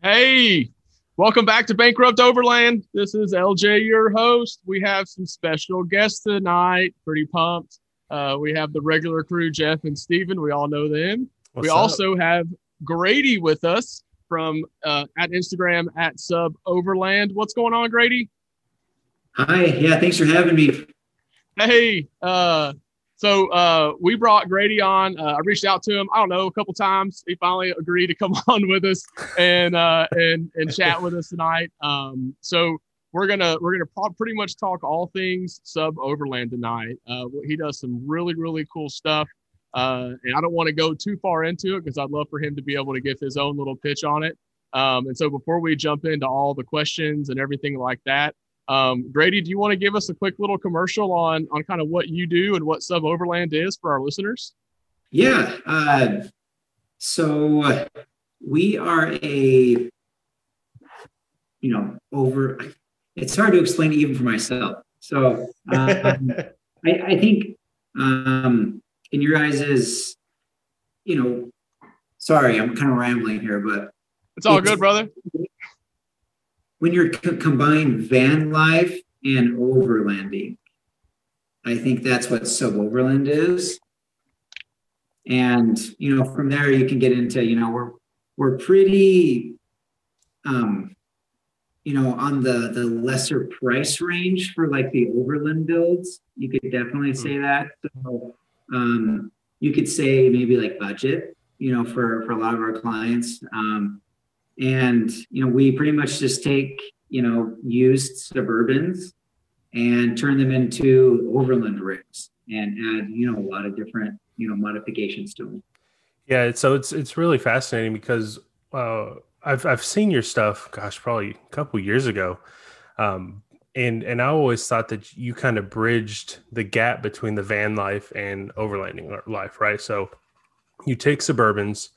Hey, welcome back to Bankrupt Overland. This is LJ, your host. We have some special guests tonight. Pretty pumped. Uh, we have the regular crew, Jeff and Steven. We all know them. What's we up? also have Grady with us from uh, at Instagram at Sub Overland. What's going on, Grady? Hi, yeah, thanks for having me. Hey, uh, so uh, we brought Grady on. Uh, I reached out to him. I don't know a couple times. He finally agreed to come on with us and uh, and and chat with us tonight. Um, so we're gonna we're gonna pretty much talk all things sub overland tonight. Uh, he does some really really cool stuff. Uh, and I don't want to go too far into it because I'd love for him to be able to give his own little pitch on it. Um, and so before we jump into all the questions and everything like that, um, Grady, do you want to give us a quick little commercial on on kind of what you do and what Sub Overland is for our listeners? Yeah, uh, so we are a, you know, over. It's hard to explain even for myself. So um, I, I think um, in your eyes is, you know, sorry, I'm kind of rambling here, but It's all It's- good, brother. When you're co- combined van life and overlanding, I think that's what sub overland is. And you know, from there you can get into you know we're we're pretty, um, you know, on the the lesser price range for like the overland builds. You could definitely say that. So, um, you could say maybe like budget, you know, for for a lot of our clients. Um, and you know we pretty much just take you know used suburbans and turn them into overland rigs and add you know a lot of different you know modifications to them Yeah, so it's it's really fascinating because uh, I've I've seen your stuff. Gosh, probably a couple years ago, um, and and I always thought that you kind of bridged the gap between the van life and overlanding life, right? So you take Suburbans,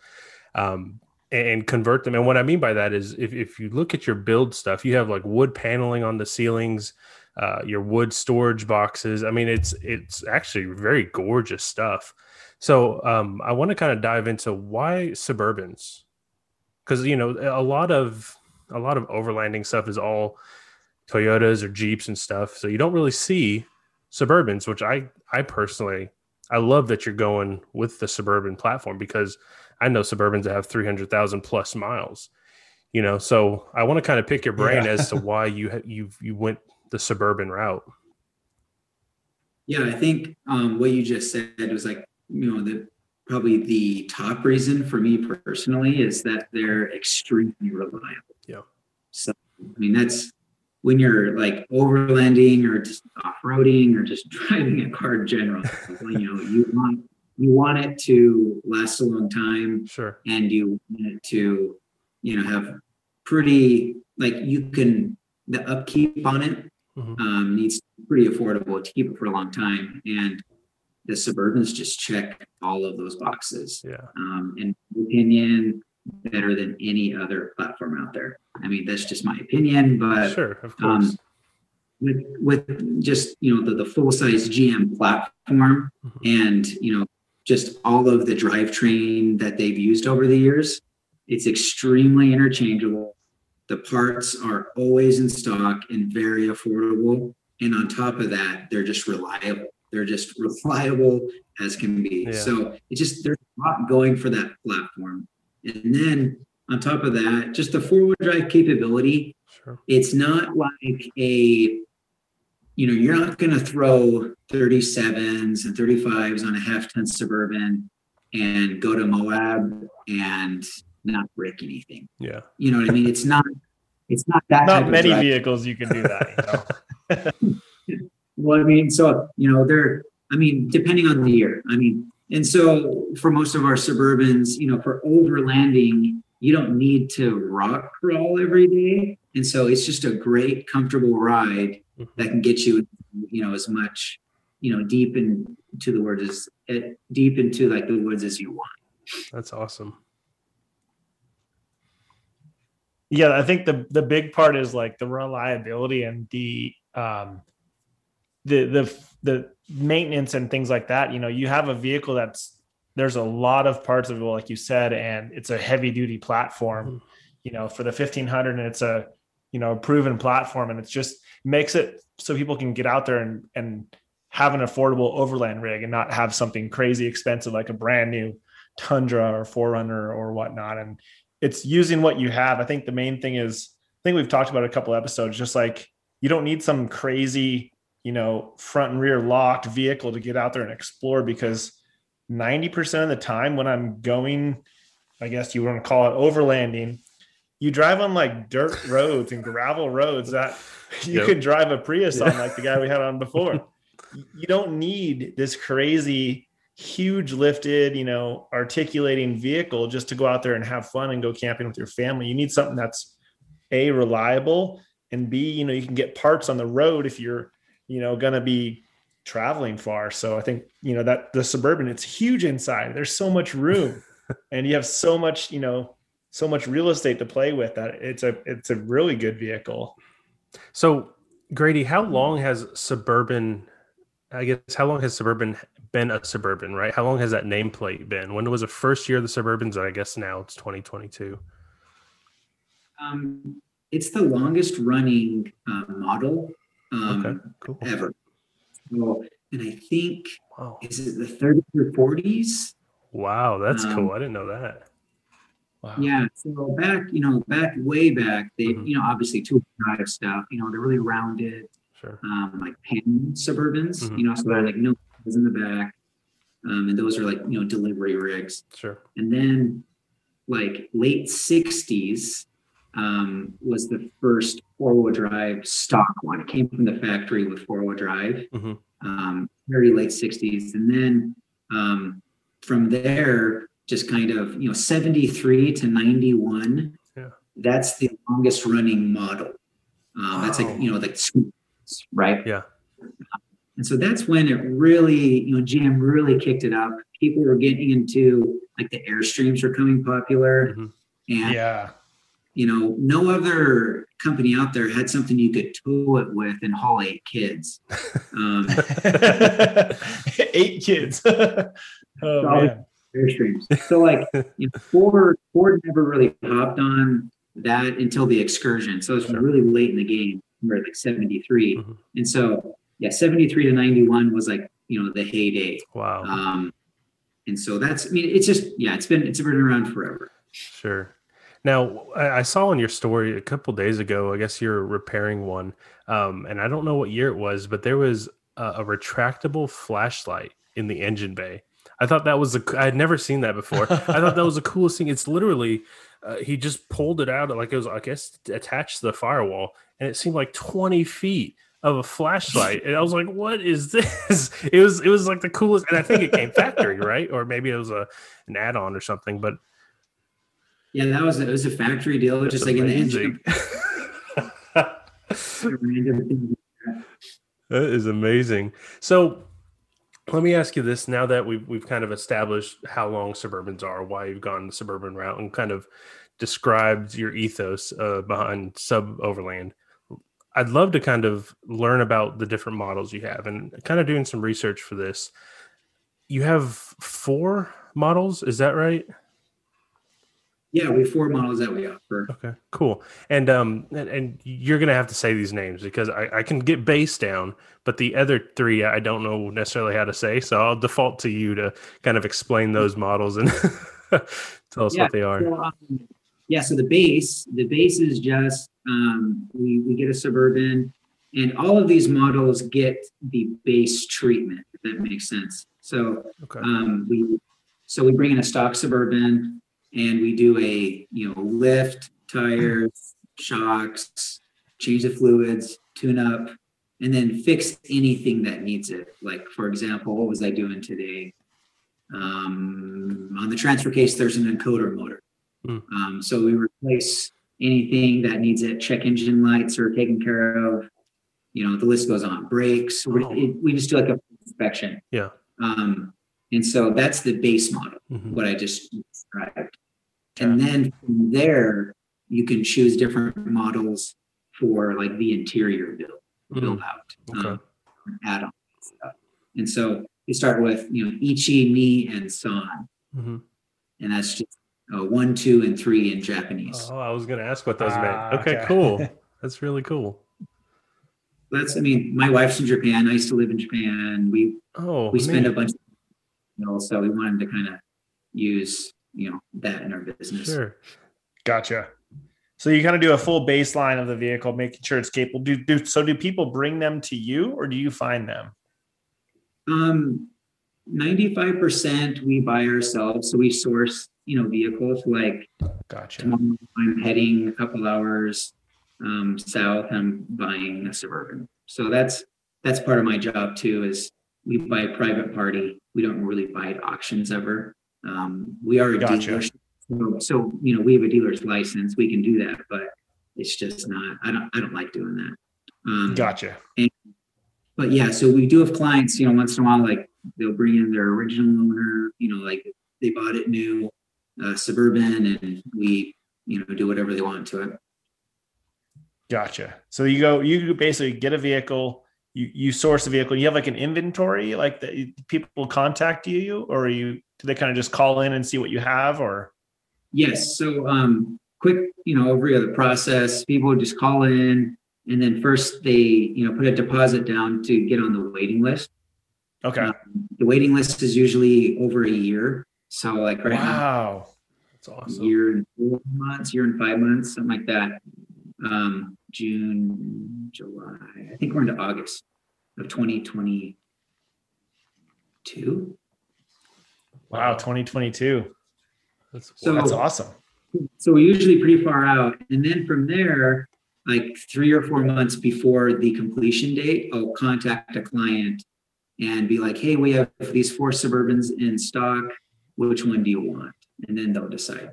um, and convert them. And what I mean by that is, if if you look at your build stuff, you have like wood paneling on the ceilings. Uh, your wood storage boxes. I mean, it's it's actually very gorgeous stuff. So um, I want to kind of dive into why Suburbans, because you know a lot of a lot of overlanding stuff is all Toyotas or Jeeps and stuff. So you don't really see Suburbans, which I I personally I love that you're going with the Suburban platform because I know Suburbans that have three hundred thousand plus miles. You know, so I want to kind of pick your brain Yeah. as to why you you you went the suburban route. yeah i think um, what you just said was like you know the probably the top reason for me personally is that they're extremely reliable Yeah. so i mean that's when you're like overlanding or just off-roading or just driving a car in general you know you want you want it to last a long time Sure. and you want it to you know have pretty like you can the upkeep on it Mhm. um, needs to be pretty affordable to keep it for a long time and the suburbans just check all of those boxes Yeah. um, in my opinion better than any other platform out there i mean that's just my opinion but Sure. Of course. um, with with just you know the, the full size GM platform Mhm. and you know just all of the drivetrain that they've used over the years, it's extremely interchangeable. The parts are always in stock and very affordable. And on top of that, they're just reliable. They're just reliable as can be. Yeah. So it's just there's a lot going for that platform. And then on top of that, just the four-wheel drive capability Sure. it's not like a you know you're not going to throw 37s and 35s on a half ton suburban and go to moab and not break anything Yeah. you know what i mean it's not it's not that Not of many drive. vehicles you can do that. You know? well i mean so you know they're i mean depending on the year i mean and so for most of our suburbans you know for overlanding you don't need to rock crawl every day and so it's just a great comfortable ride that can get you you know as much you know deep into the woods as eh, deep into like the woods as you want That's awesome. yeah, I think the the big part is like the reliability and the um the the the maintenance and things like that. You know, you have a vehicle that's there's a lot of parts of it, like you said, and it's a heavy duty platform. you know, for the 1500 and it's a, you know, proven platform and it's just makes it so people can get out there and, and have an affordable overland rig and not have something crazy expensive like a brand new Tundra or 4Runner or whatnot. And it's using what you have. I think the main thing is, I think we've talked about a couple episodes, just like you don't need some crazy, you know, front and rear locked vehicle to get out there and explore because 90% of the time when I'm going, I guess you want to call it overlanding, you drive on like dirt roads and gravel roads that you yep. could drive a Prius on, like the guy we had on before. you don't need this crazy, huge lifted, you know, articulating vehicle just to go out there and have fun and go camping with your family. You need something that's a reliable and b you know you can get parts on the road if you're you know going to be traveling far so i think you know that the suburban it's huge inside there's so much room and you have so much you know so much real estate to play with that it's a it's a really good vehicle so grady how long has suburban i guess how long has suburban been a suburban right how long has that nameplate been when was the first year of the suburbans i guess now it's 2022 um it's the longest running uh, model um, okay, cool. ever. So, and I think wow. is it the 30s or 40s? Wow, that's um, cool. I didn't know that. Wow. Yeah. So back, you know, back way back, they, mm-hmm. you know, obviously two drive stuff, you know, they're really rounded, sure. um, like pan suburbans, mm-hmm. you know, so they're like no in the back. Um, and those are like, you know, delivery rigs. Sure. And then like late 60s, um, was the first four-wheel drive stock one. It came from the factory with four-wheel drive, mm-hmm. um, very late '60s, and then um, from there, just kind of you know '73 to '91. Yeah. That's the longest running model. Um, that's like you know like right. Yeah. And so that's when it really, you know, GM really kicked it up. People were getting into like the Airstreams were coming popular. Mm-hmm. And yeah you know, no other company out there had something you could tow it with and haul eight kids. Um, eight kids. oh, man. Airstreams. So like you know, Ford, Ford never really hopped on that until the excursion. So it was really late in the game. We're like 73. Mm-hmm. And so yeah, 73 to 91 was like, you know, the heyday. Wow. Um, and so that's, I mean, it's just, yeah, it's been, it's been around forever. Sure. Now, I saw in your story a couple days ago. I guess you're repairing one, um, and I don't know what year it was, but there was a, a, retractable flashlight in the engine bay. I thought that was a. I had never seen that before. I thought that was the coolest thing. It's literally uh, he just pulled it out like it was, I guess, attached to the firewall, and it seemed like 20 feet of a flashlight and i was like what is this it was it was like the coolest and i think it came factory right or maybe it was a an add-on or something but yeah, that was it was a factory deal, just like amazing. in the engine. that is amazing. So let me ask you this now that we've we've kind of established how long suburbans are, why you've gone the suburban route, and kind of described your ethos uh, behind sub overland. I'd love to kind of learn about the different models you have and kind of doing some research for this. You have four models, is that right? Yeah, we have four models that we offer. Okay, cool. And um, and, and you're gonna have to say these names because I, I can get base down, but the other three I don't know necessarily how to say. So I'll default to you to kind of explain those models and tell us yeah, what they are. So, um, yeah, so the base, the base is just um, we we get a suburban, and all of these models get the base treatment. If that makes sense. So okay. um, we so we bring in a stock suburban and we do a you know lift tires shocks change the fluids tune up and then fix anything that needs it like for example what was i doing today um, on the transfer case there's an encoder motor mm. um, so we replace anything that needs it check engine lights are taken care of you know the list goes on brakes oh. we, we just do like a inspection yeah um, and so that's the base model mm-hmm. what i just described and then from there, you can choose different models for like the interior build, mm. build out, okay. um, add on stuff. And so you start with, you know, Ichi, me, and San. Mm-hmm. And that's just uh, one, two, and three in Japanese. Oh, I was going to ask what those Ah, meant. Okay, okay. cool. That's really cool. That's, I mean, my wife's in Japan. I used to live in Japan. We Oh, we spend a neat. bunch, you know, so we wanted to kind of use you know that in our business. Sure. Gotcha. So you kind of do a full baseline of the vehicle, making sure it's capable. Do, do so? Do people bring them to you, or do you find them? Um, ninety-five percent we buy ourselves, so we source you know vehicles. Like Gotcha. tomorrow, I'm heading a couple hours um, south. I'm buying a suburban, so that's that's part of my job too. Is we buy private party. We don't really buy at auctions ever. Um, we are a Gotcha. dealership, so, so you know we have a dealer's license. We can do that, but it's just not. I don't. I don't like doing that. Um, Gotcha. but yeah, so we do have clients, you know, once in a while, like they'll bring in their original owner, you know, like they bought it new, uh, suburban, and we, you know, do whatever they want to it. Gotcha. So you go, you basically get a vehicle, you you source a vehicle. You have like an inventory, like the, people contact you, or you do they kind of just call in and see what you have, or Yes. So, um, quick, you know, overview of the process. People just call in, and then first they, you know, put a deposit down to get on the waiting list. okay? Um, the waiting list is usually over a year. So, like right now, wow. That's awesome. year and four months, year and five months, something like that. Um, June, July, I think we're into August of 2022. Wow. 2022. That's, So- That's awesome. So we're usually pretty far out. And then from there, like three or four months before the completion date, I'll contact a client and be like, hey, we have these four Suburbans in stock. Which one do you want? And then they'll decide.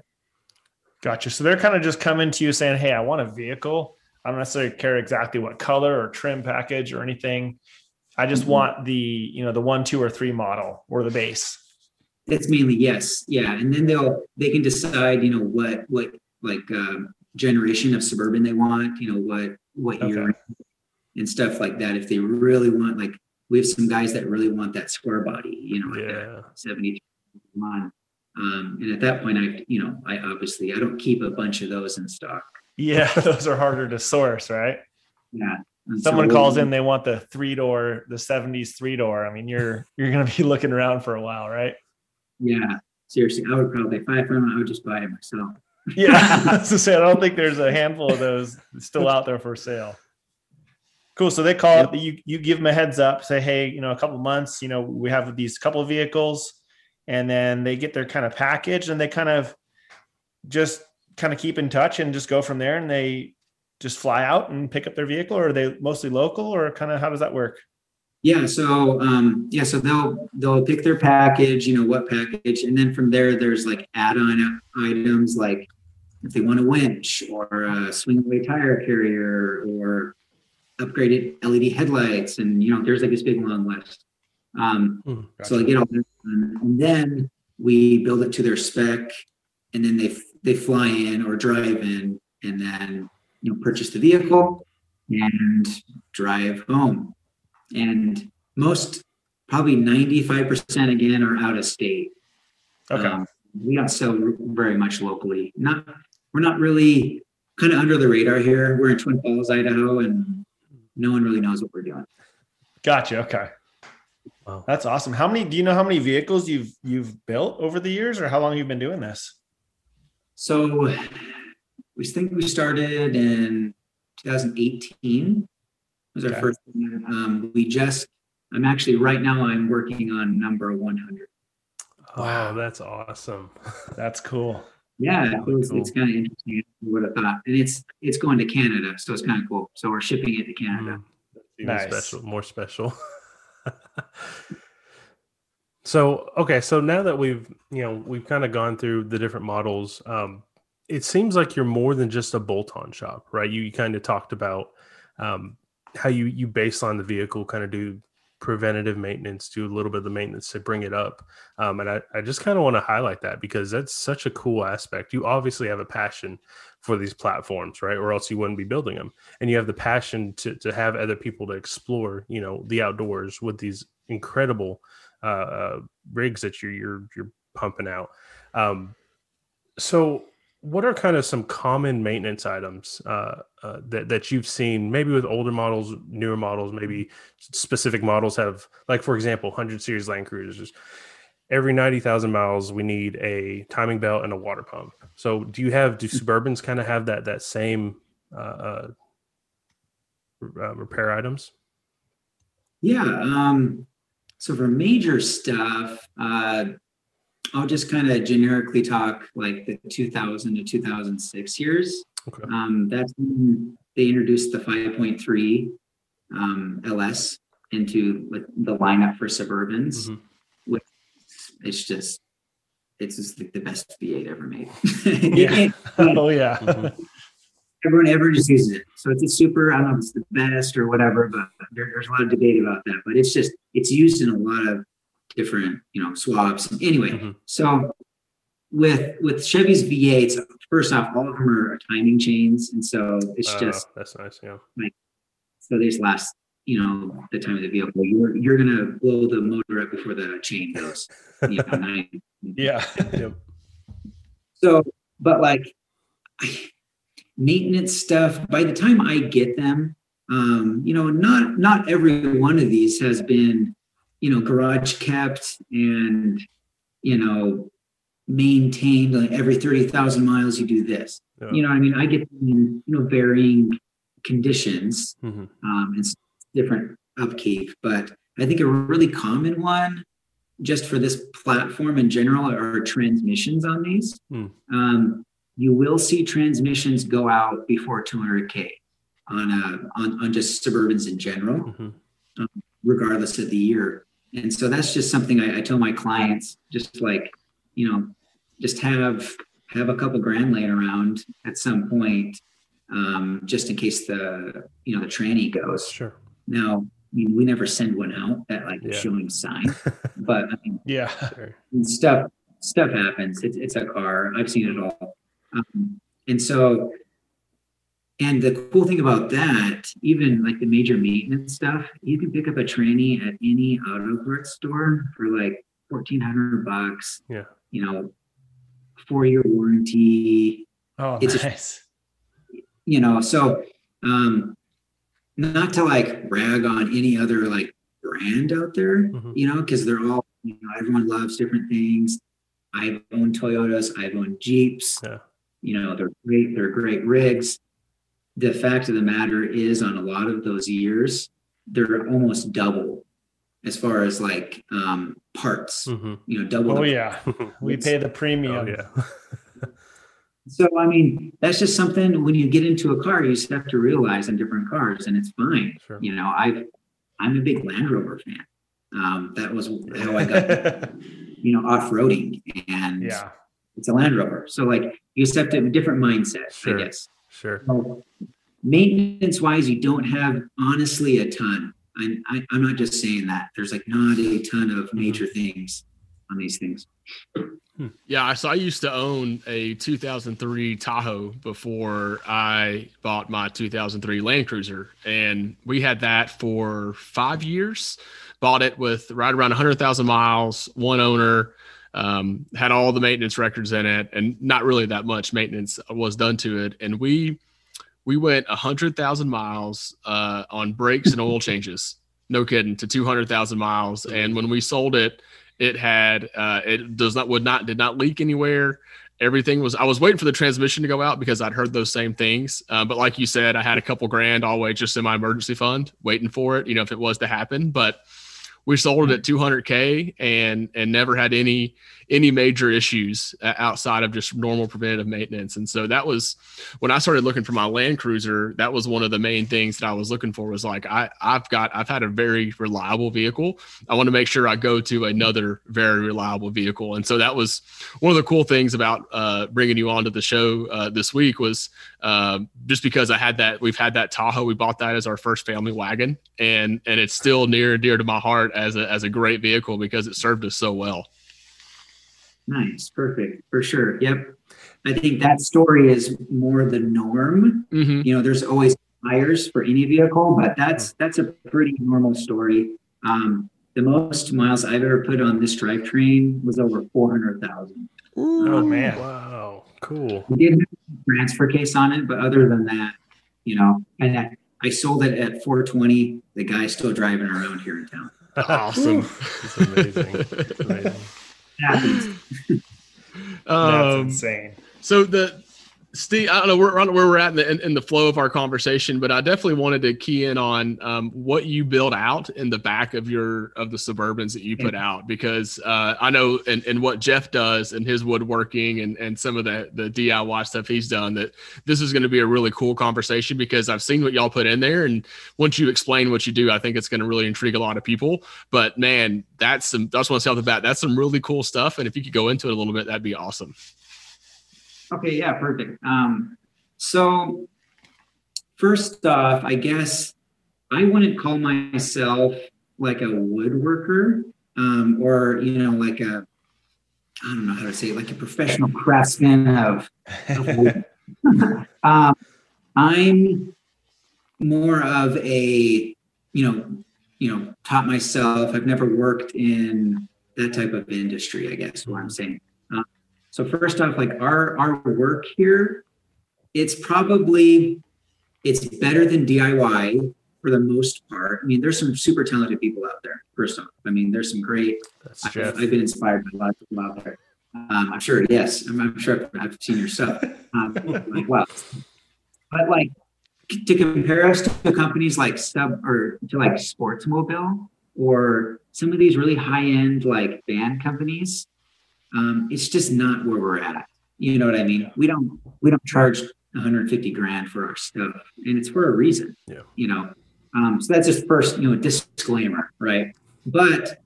Gotcha. So they're kind of just coming to you saying, Hey, I want a vehicle. I don't necessarily care exactly what color or trim package or anything. I just Mhm. want the, you know, the one, two, or three model or the base. It's mainly yes, yeah, and then they'll they can decide, you know, what what like um, generation of suburban they want, you know, what what year and stuff like that. If they really want, like, we have some guys that really want that square body, you know, like yeah. seventy one. Um, and at that point, I you know, I obviously I don't keep a bunch of those in stock. Yeah. Those are harder to source, right? Yeah. And so Someone we'll- calls in, they want the three door, the 70s three door. I mean, you're, you're going to be looking around for a while, right? Yeah, seriously, I would probably if I found one, I would just buy it myself. Yeah. I was to say, I don't think there's a handful of those still out there for sale. Cool. So they call you, you give them a heads up, say, Hey, you know, a couple months, you know, we have these couple of vehicles and then they get their kind of package and they kind of just kind of keep in touch and just go from there. And they just fly out and pick up their vehicle or are they mostly local or kind of, how does that work? Yeah, so um, yeah, so they'll they'll pick their package, you know, what package, and then from there, there's like add-on items like if they want a winch or a swing away tire carrier or upgraded LED headlights, and you know, there's like this big long list. Um, Hmm, so they get all that done, and then we build it to their spec, and then they they fly in or drive in, and then you know purchase the vehicle and drive home. And most, probably ninety-five percent again, are out of state. Okay. Um, we don't sell very much locally. Not we're not really kind of under the radar here. We're in Twin Falls, Idaho, and no one really knows what we're doing. Gotcha. Okay. Wow. That's awesome. How many do you know how many vehicles you've you've built over the years or how long you've been doing this? So we think we started in 2018 was our Okay. first one. Um, we just, I'm actually right now I'm working on number 100. Wow, that's awesome. That's cool. Yeah, it was, Cool. it's kind of interesting. I would have thought, and it's it's going to Canada, so it's kind of cool. So we're shipping it to Canada. Mm, even Nice. special, more special. so okay, so now that we've you know we've kind of gone through the different models, um, it seems like you're more than just a bolt-on shop, right? You, you kind of talked about um, how you you baseline the vehicle, kind of do preventative maintenance, do a little bit of the maintenance to bring it up. Um, and I, I just kind of want to highlight that because that's such a cool aspect. You obviously have a passion for these platforms, right? Or else you wouldn't be building them. And you have the passion to, to have other people to explore, you know, the outdoors with these incredible uh, uh, rigs that you're, you're, you're pumping out. Um, So, what are kind of some common maintenance items uh, uh, that that you've seen, maybe with older models, newer models, maybe specific models have, like for example, hundred series Land Cruisers. Every ninety thousand miles, we need a timing belt and a water pump. So, do you have do Suburbans kind of have that that same uh, uh, uh, repair items? Yeah. Um, so for major stuff, uh, I'll just kind of generically talk like the 2000 to 2006 years. Okay. Um, that's when they introduced the 5.3 um, LS into like the lineup for Suburbans. Mhm. Which it's just it's just like the best V8 ever made. Yeah. oh yeah. Everyone ever just uses it. So it's a super, I don't know if it's the best or whatever, but there, there's a lot of debate about that. But it's just, it's used in a lot of different, you know, swaps. Anyway, Mhm. so with with Chevy's V8s, first off, all of them are timing chains. And so it's Uh, just, that's nice. Yeah. so they just last, you know, the time of the vehicle. You're, you're going to blow the motor up before the chain goes. You know, nine- Yeah. Yep. So, but like maintenance stuff, by the time I get them, um, you know, not not every one of these has been, you know, garage kept and you know maintained. Like every thirty thousand miles, you do this. Yeah. You know, I mean, I get in you know varying conditions Mhm. um, and different upkeep. But I think a really common one, just for this platform in general, are transmissions on these. Hmm. Um, you will see transmissions go out before 200k on a on, on just Suburbans in general, Mhm. regardless of the year. And so that's just something I, I tell my clients, just like you know, just have have a couple grand laying around at some point, um, just in case the you know the tranny goes. Sure. Now, I mean, we never send one out that like Yeah. showing sign, but I mean, Yeah. Stuff stuff happens. It's it's a car. I've seen it all, um, and so. And the cool thing about that, even like the major maintenance stuff, you can pick up a tranny at any auto parts store for like fourteen hundred bucks. Yeah. You know, four year warranty. Oh, It's a- nice. you know so um not to like rag on any other like brand out there Mhm. you know because they're all you know everyone loves different things i've owned toyotas i've owned jeeps Yeah. you know they're great they're great rigs the fact of the matter is on a lot of those years they're almost double as far as like um parts Mhm. you know double Oh the yeah. We pay the premium. Oh yeah. So I mean, that's just something when you get into a car, you just have to realize on different cars, and it's fine. Sure. You know, I I'm a big Land Rover fan. Um, that was how I got you know off roading, and yeah. it's a Land Rover. So like you just have to have a different mindset, Sure. I guess. Sure. So, maintenance wise, you don't have honestly a ton. I'm I, I'm not just saying that. There's like not a ton of mm-hmm. major things on these things. Hmm. Yeah, so I used to own a 2003 Tahoe before I bought my 2003 Land Cruiser, and we had that for five years. Bought it with right around 100,000 miles, one owner, um, had all the maintenance records in it, and not really that much maintenance was done to it. And we we went 100,000 miles uh, on brakes and oil changes. No kidding, to 200,000 miles. And when we sold it, it had uh, it does not would not did not leak anywhere. Everything was. I was waiting for the transmission to go out because I'd heard those same things. Uh, but like you said, I had a couple grand always just in my emergency fund waiting for it. You know, if it was to happen. But we sold it at mm-hmm. 200k and and never had any any major issues uh, outside of just normal preventative maintenance. And so that was when I started looking for my Land Cruiser. That was one of the main things that I was looking for. Was like I I've got I've had a very reliable vehicle. I want to make sure I go to another very reliable vehicle. And so that was one of the cool things about uh, bringing you onto the show uh, this week was uh, just because I had that we've had that Tahoe. We bought that as our first family wagon, and and it's still near and dear to my heart as a as a great vehicle because it served us so well. Nice, perfect, for sure. Yep. I think that story is more the norm. Mm-hmm. You know, there's always tires for any vehicle, but that's that's a pretty normal story. Um, the most miles I've ever put on this drivetrain was over four hundred thousand. Oh man. Wow. Cool. We did have a transfer case on it, but other than that, you know, and I, I sold it at 420. The guy's still driving around here in town. Awesome. It's amazing. It's amazing. Happens. That's um, insane. So the Steve, I don't know where, where we're at in the, in, in the flow of our conversation, but I definitely wanted to key in on um, what you build out in the back of your of the Suburbans that you put out because uh, I know and, and what Jeff does and his woodworking and, and some of the the DIY stuff he's done that this is going to be a really cool conversation because I've seen what y'all put in there and once you explain what you do, I think it's going to really intrigue a lot of people. But man, that's some I just want to say off the bat that's some really cool stuff, and if you could go into it a little bit, that'd be awesome. Okay, yeah, perfect. Um, so first off, I guess I wouldn't call myself like a woodworker um, or you know like a I don't know how to say it, like a professional craftsman of, of wood. um, I'm more of a you know you know taught myself. I've never worked in that type of industry. I guess is what I'm saying. Uh, so first off, like our our work here, it's probably it's better than DIY for the most part. I mean, there's some super talented people out there. First off, I mean, there's some great. I've, I've been inspired by a lot of people out there. Um, I'm sure. Yes, I'm, I'm sure I've, I've seen your stuff. Um, like wow, but like to compare us to companies like sub or to like Sportsmobile or some of these really high end like band companies, um, it's just not where we're at. You know what I mean? We don't we don't charge 150 grand for our stuff, and it's for a reason. Yeah. You know, um, so that's just first you know disclaimer, right? But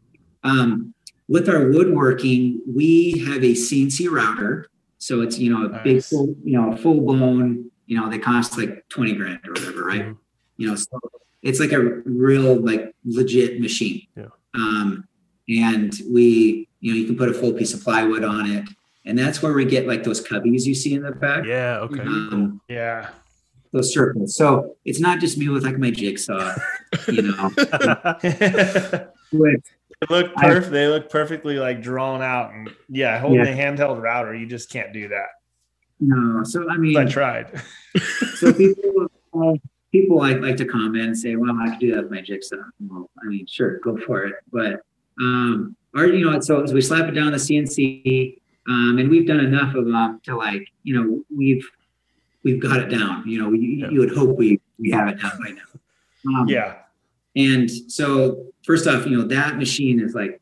um, with our woodworking, we have a CNC router, so it's you know a big full you know full blown you know they cost like 20 grand or whatever, right? Mhm. You know, so it's like a real like legit machine. Yeah. Um, and we you know you can put a full piece of plywood on it, and that's where we get like those cubbies you see in the back. Yeah. Okay. Um, Yeah. those circles. So it's not just me with like my jigsaw, you know. they with- look I- perfect. They look perfectly like drawn out, and yeah, holding Yeah. a handheld router, you just can't do that. no, so I mean, I tried. so people uh, people like like to comment and say, "Well, I can do that with my jigsaw." Well, I mean, sure, go for it. But um, our you know, so, so we slap it down the CNC, um, and we've done enough of them to like you know we've we've got it down. You know, you, Yeah. you would hope we we have it down by now. Um, Yeah. And so first off, you know, that machine is like,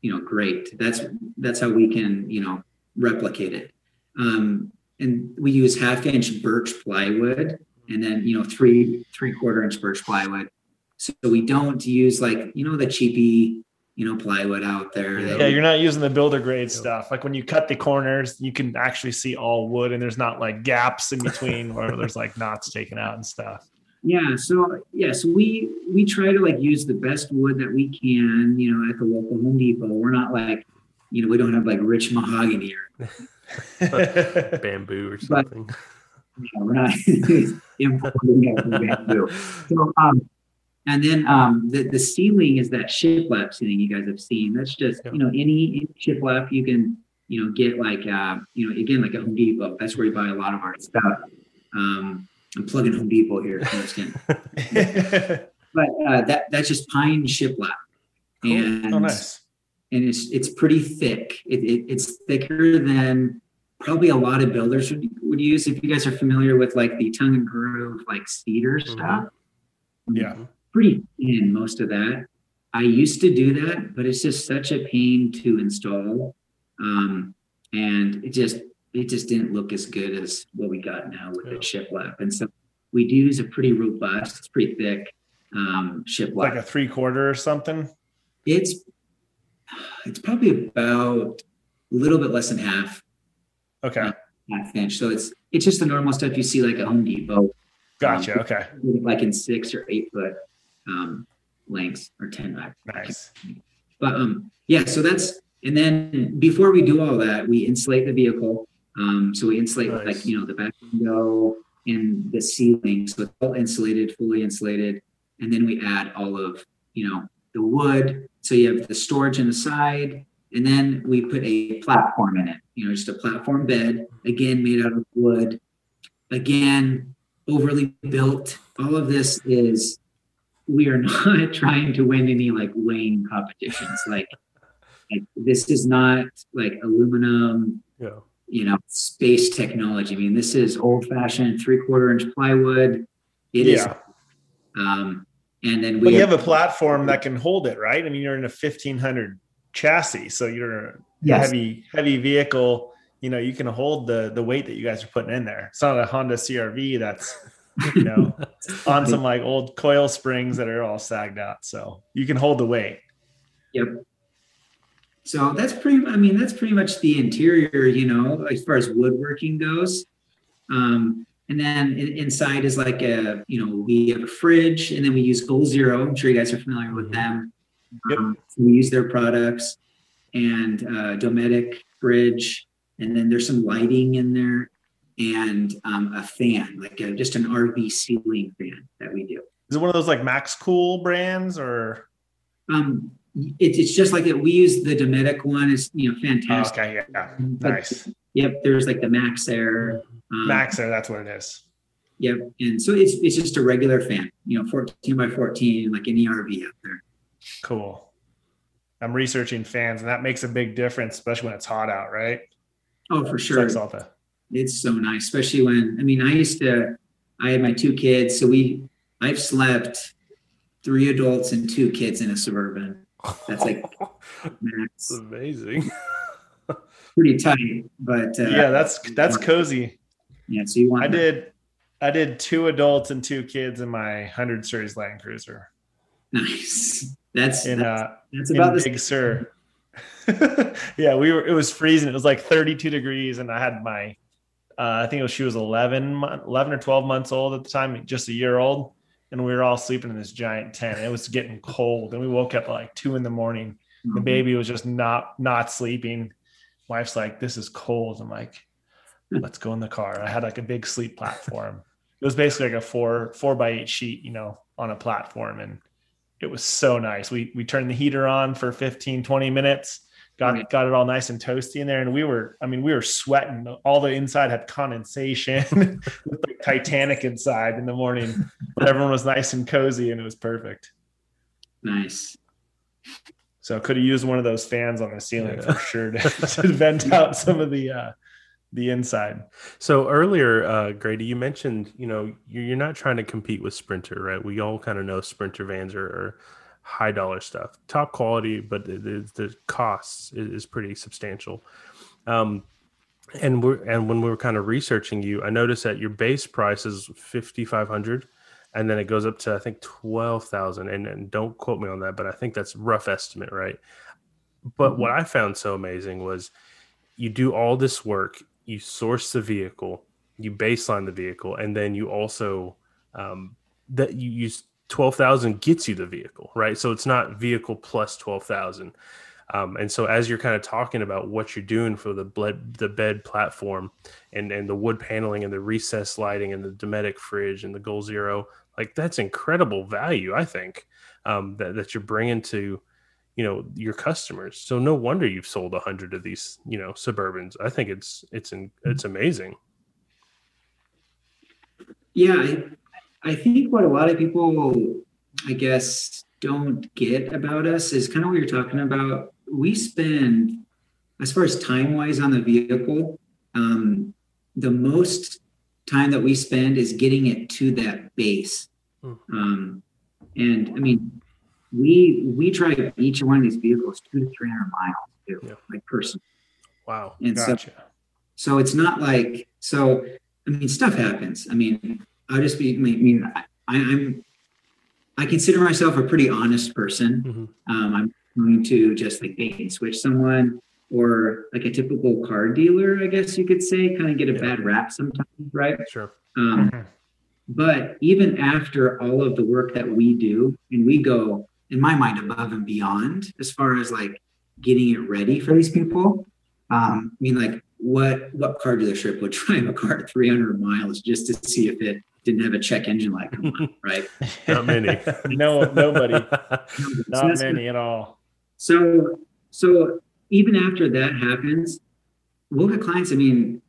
you know, great. That's that's how we can, you know, replicate it. Um, and we use half inch birch plywood and then, you know, three, three quarter inch birch plywood. So we don't use like, you know, the cheapy, you know, plywood out there. that- Yeah, you're not using the builder grade stuff. Like when you cut the corners, you can actually see all wood, and there's not like gaps in between where there's like knots taken out and stuff. Yeah, so yeah, so we we try to like use the best wood that we can, you know, at the local Home Depot. We're not like, you know, we don't have like rich mahogany or Bamboo or something. you know, we're not importing bamboo. So um and then um the, the ceiling is that shiplap ceiling you guys have seen. That's just, Yeah. you know, any, any shiplap you can, you know, get like uh, you know, again like a Home Depot. That's where you buy a lot of our stuff. Um I'm plugging Home Depot here, if you understand. but uh, that that's just pine shiplap, and oh, nice. and it's it's pretty thick. It, it, it's thicker than probably a lot of builders would, would use. If you guys are familiar with like the tongue and groove like cedar Mhm. stuff, Yeah. Pretty thin most of that. I used to do that, but it's just such a pain to install, um, and it just it just didn't look as good as what we got now with Yeah. the shiplap. And so we do use a pretty robust, it's pretty thick um, shiplap. Like a three quarter or something. It's it's probably about a little bit less than half Okay. half inch. So it's it's just the normal stuff you see like at Home Depot, Gotcha. Okay. like in six or eight foot um, lengths or ten. I- Nice. But um, yeah, so that's and then before we do all that, we insulate the vehicle. Um, so we insulate Nice. like you know the back window and the ceiling, so it's all insulated, fully insulated, and then we add all of you know the wood. So you have the storage in the side, and then we put a platform in it. You know, just a platform bed, again made out of wood, again overly built. All of this is we are not trying to win any like weighing competitions. Like, like this is not like aluminum. Yeah. You know, space technology. I mean, this is old-fashioned three-quarter inch plywood. It is. yeah. Um, and then we But you have a platform that can hold it, right? I mean, you're in a 1500 chassis, so you're a Yes. heavy, heavy vehicle. You know, you can hold the the weight that you guys are putting in there. It's not a Honda CRV that's you know on some like old coil springs that are all sagged out. So you can hold the weight. Yep. So that's pretty. I mean, that's pretty much the interior. You know, as far as woodworking goes. Um, and then in, inside is like a, you know, we have a fridge, and then we use Goal Zero. I'm sure you guys are familiar with them. Yep. Um, so we use their products, and uh, Dometic fridge, and then there's some lighting in there, and um, a fan, like a, just an RV ceiling fan that we do. Is it one of those like Max Cool brands or? Um, it, it's just like that. We use the Dometic one. It's you know fantastic. Okay, yeah, But- nice. Yep, there's like the Max Air. Um, Max Air, that's what it is. Yep, and so it's it's just a regular fan, you know, 14 by 14, like any RV out there. Cool. I'm researching fans, and that makes a big difference, especially when it's hot out, right? Oh, for sure. like Salta. It's so nice, especially when I mean, I used to. I had my two kids, so we. I've slept three adults and two kids in a suburban. That's like That's amazing. Pretty tight, but uh, yeah, that's that's cozy. yeah. So you want I that. did I did two adults and two kids in my hundred series Land Cruiser nice. That's in that's, uh that's about this. Big Sur. yeah, we were. It was freezing. It was like 32 degrees, and I had my. Uh, I think it was she was 11, 11 or 12 months old at the time, just a year old, and we were all sleeping in this giant tent. It was getting cold, and we woke up at like two in the morning. The baby was just not not sleeping. Wife's like, "This is cold." I'm like, "Let's go in the car." I had like a big sleep platform. It was basically like a four four by eight sheet, you know, on a platform, and it was so nice. We we turned the heater on for 15, 20 minutes, got Right. got it all nice and toasty in there, and we were, I mean, we were sweating. All the inside had condensation, looked like Titanic inside in the morning. But everyone was nice and cozy, and it was perfect. Nice. So could have used one of those fans on the ceiling Yeah. for sure to, to vent out some of the uh, the inside. So earlier, uh, Grady, you mentioned you know you're, you're not trying to compete with Sprinter, right? We all kind of know Sprinter vans are, are high dollar stuff, top quality, but the, the, the costs is, is pretty substantial. Um, and we're and when we were kind of researching you, I noticed that your base price is fifty five hundred, and then it goes up to I think twelve thousand. And, and don't quote me on that, but I think that's rough estimate, right? But what I found so amazing was you do all this work, you source the vehicle, you baseline the vehicle, and then you also um, that you use twelve thousand gets you the vehicle, right? So it's not vehicle plus twelve thousand. Um, and so as you're kind of talking about what you're doing for the bed, the bed platform and, and the wood paneling and the recessed lighting and the Dometic fridge and the Goal Zero, like that's incredible value, I think, um, that, that you're bringing to, you know, your customers. So no wonder you've sold a hundred of these, you know, Suburbans. I think it's, it's, in, it's amazing. Yeah, I, I think what a lot of people, I guess, don't get about us is kind of what you're talking about. We spend, as far as time wise on the vehicle, um, the most time that we spend is getting it to that base. Hmm. Um, and I mean, we we drive each one of these vehicles two to three hundred miles too, Yeah. like person. Wow. And so Gotcha. so it's not like so. I mean, stuff happens. I mean, I'll just be. I mean, I, I'm. I consider myself a pretty honest person. Mhm. Um, I'm going to just like bait and switch someone, or like a typical car dealer, I guess you could say, kind of get a Yeah. bad rap sometimes, right? Sure. Um, Mhm. but even after all of the work that we do, and we go, in my mind, above and beyond as far as like getting it ready for these people. Um, I mean, like, what what car dealership would drive a car 300 miles just to see if it didn't have a check engine light come on, right? Not many. no, nobody. So Not that's- many at all. So, so even after that happens, we'll get clients. I mean,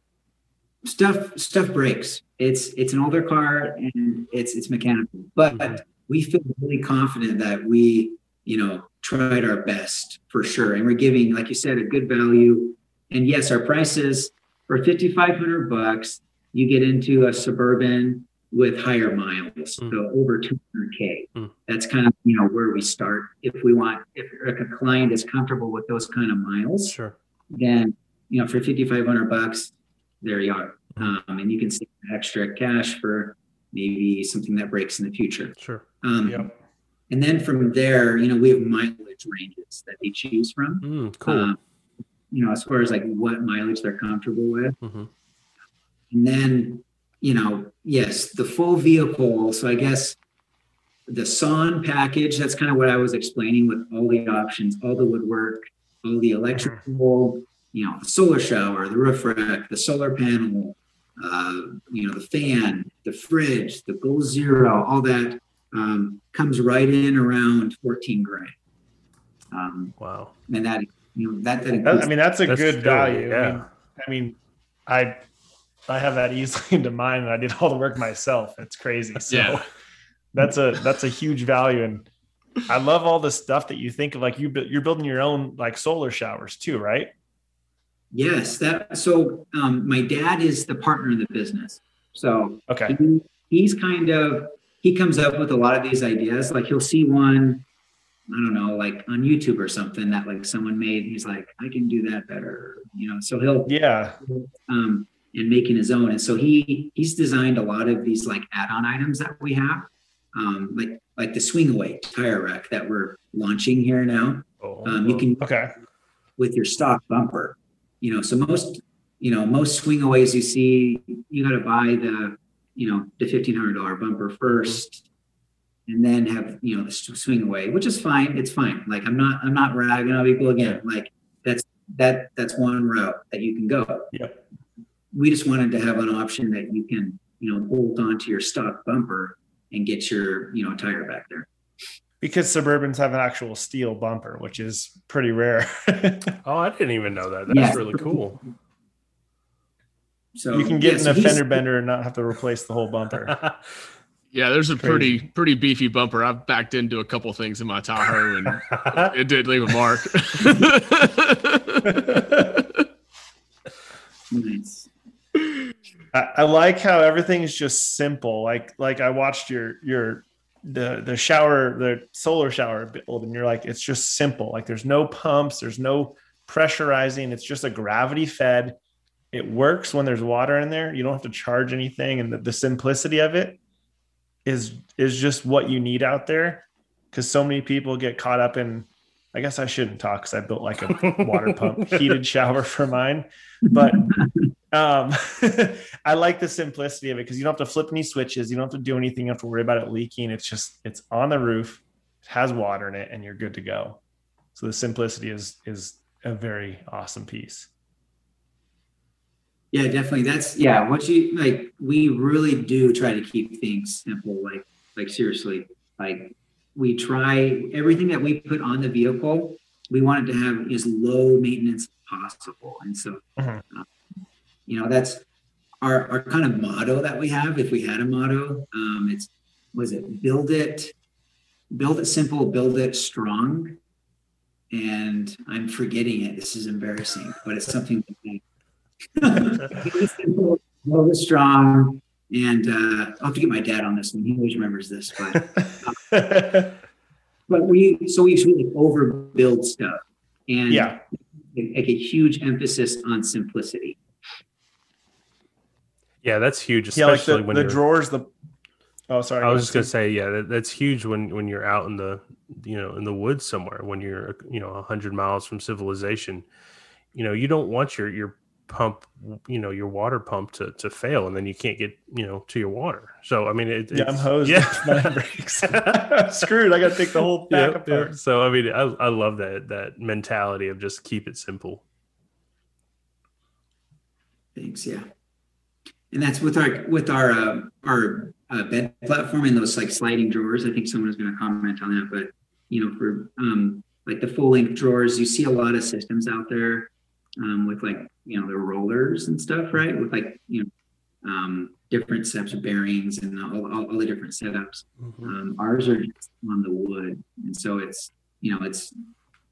stuff stuff breaks. It's it's an older car and it's it's mechanical, but mm-hmm. we feel really confident that we you know tried our best for sure, and we're giving, like you said, a good value. And yes, our prices for fifty five hundred bucks, you get into a suburban with higher miles, mm. so over 200k. Mm. That's kind of you know where we start. If we want, if, if a client is comfortable with those kind of miles, sure. then you know for 5,500 bucks, there you are, mm. um, and you can save extra cash for maybe something that breaks in the future. Sure. Um, yep. And then from there, you know, we have mileage ranges that they choose from. Mm, cool. Um, you know, as far as like what mileage they're comfortable with. Mm-hmm. And then you know, yes, the full vehicle. So I guess the Son package, that's kind of what I was explaining with all the options, all the woodwork, all the electrical, you know, the solar shower, the roof rack, the solar panel, uh, you know, the fan, the fridge, the Goal Zero, all that um, comes right in around 14 grand. Um, wow. And that, you know, that, that I mean, that's a that's good value. Yeah. I mean, I mean, I I have that easily into mine, and I did all the work myself. It's crazy. So yeah. that's a that's a huge value, and I love all the stuff that you think of. Like you you're building your own like solar showers too, right? Yes. That so um, my dad is the partner in the business. So okay, he, he's kind of he comes up with a lot of these ideas. Like he'll see one I don't know, like on YouTube or something that like someone made. He's like, I can do that better, you know. So he'll yeah. Um, and making his own. And so he he's designed a lot of these like add-on items that we have, um, like like the swing away tire rack that we're launching here now. Oh, um, you can okay with your stock bumper. You know, so most you know most swing aways you see, you got to buy the you know the fifteen hundred dollar bumper first, and then have you know the swing away, which is fine. It's fine. Like I'm not I'm not ragging on people again. Like that's that that's one route that you can go. Yep we just wanted to have an option that you can, you know, bolt onto your stock bumper and get your, you know, tire back there. Because Suburbans have an actual steel bumper, which is pretty rare. oh, I didn't even know that. That's yeah. really cool. So you can get yeah, an so fender bender and not have to replace the whole bumper. Yeah, there's a pretty pretty beefy bumper. I've backed into a couple things in my Tahoe, and it did leave a mark. nice. I, I like how everything is just simple. Like like I watched your your the the shower the solar shower build and you're like it's just simple. Like there's no pumps, there's no pressurizing. It's just a gravity fed. It works when there's water in there. You don't have to charge anything, and the, the simplicity of it is is just what you need out there. Because so many people get caught up in I guess I shouldn't talk because I built like a water pump heated shower for mine. But um, I like the simplicity of it because you don't have to flip any switches. You don't have to do anything. You don't have to worry about it leaking. It's just it's on the roof, it has water in it, and you're good to go. So the simplicity is is a very awesome piece. Yeah, definitely. That's yeah. What you like, we really do try to keep things simple. Like like seriously, like we try everything that we put on the vehicle. We want it to have as low maintenance as possible, and so. Mm-hmm. Uh, you know that's our, our kind of motto that we have. If we had a motto um, it's was it build it build it simple build it strong. And i'm forgetting it. This is embarrassing but it's something it simple, build it strong. And uh, i'll have to get my dad on this one. He always remembers this but uh, but we so we usually overbuild stuff. And yeah. like a huge emphasis on simplicity yeah, that's huge. Especially yeah, like the, when the drawers. The oh, sorry. I was just gonna say, yeah, that, that's huge when when you're out in the you know in the woods somewhere when you're you know hundred miles from civilization. You know, you don't want your your pump, you know, your water pump to to fail, and then you can't get you know to your water. So I mean, it, yeah, I'm hosed. Yeah, my brakes. screwed. I got to take the whole back yeah, apart. Yeah. So I mean, I I love that that mentality of just keep it simple. Thanks. Yeah and that's with our with our uh, our uh, bed platform and those like sliding drawers. I think someone was going to comment on that, but you know, for um, like the full length drawers. You see a lot of systems out there um, with like you know the rollers and stuff, right? With like you know um, different sets of bearings and all, all, all the different setups. Mhm. Um, ours are just on the wood, and so it's you know it's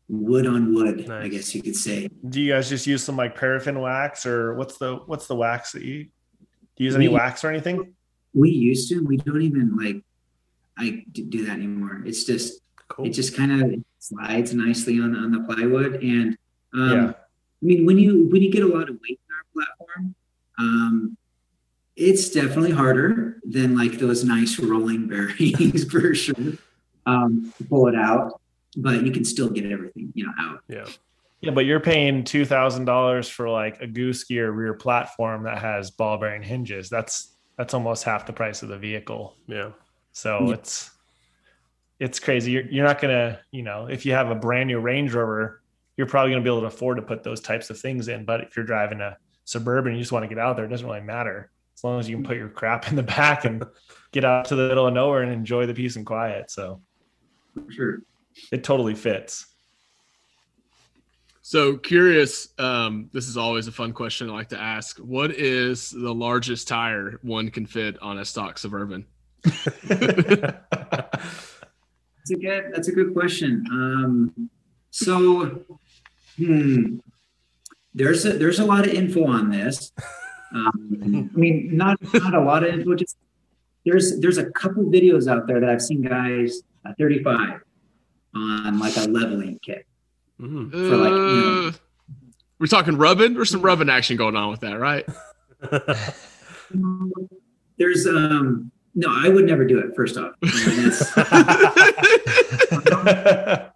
wood on wood, I guess you could say. Do you guys just use some like paraffin wax or what's the what's the wax that you do you use any We- wax or anything? We used to. We don't even like I do that anymore. It's just Cool. it just kind of slides nicely on on the plywood and um Yeah. i mean when you when you get a lot of weight in our platform um it's definitely harder than like those nice rolling bearings for sure um to pull it out but you can still get everything you know out yeah. Yeah, but you're paying two thousand dollars for like a goose gear rear platform that has ball bearing hinges. That's that's almost half the price of the vehicle. Yeah. So Yeah. it's it's crazy. You're, you're not gonna, you know, if you have a brand new Range Rover, you're probably gonna be able to afford to put those types of things in. But if you're driving a suburban, you just want to get out there, it doesn't really matter as long as you can put your crap in the back and get out to the middle of nowhere and enjoy the peace and quiet. So for sure it totally fits. So curious. Um, this is always a fun question I like to ask. What is the largest tire one can fit on a stock suburban? that's a good that's a good question um so hmm there's a there's a lot of info on this um, i mean not not a lot of info just there's there's a couple videos out there that i've seen guys at 35 on like a leveling kit Mhm. For like, you know- Uh, we're talking rubbing. There's some rubbing action going on with that, right? there's um no i would never do it first off I mean, that's-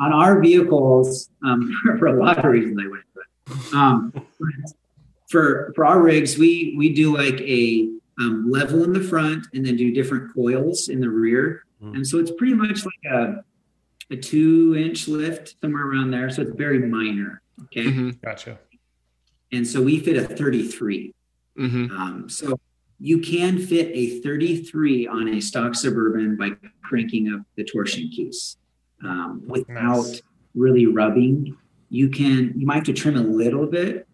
on our vehicles, um, for a lot of reasons I wouldn't do it. Um, for for our rigs, we we do like a um, level in the front and then do different coils in the rear, Mm. and so it's pretty much like a a two inch lift somewhere around there. So it's very minor. Okay, Mhm, gotcha. and so we fit a 33. mhm. Um, so you can fit a 33 on a stock suburban by cranking up the torsion keys um, without Nice. really rubbing. You can you might have to trim a little bit,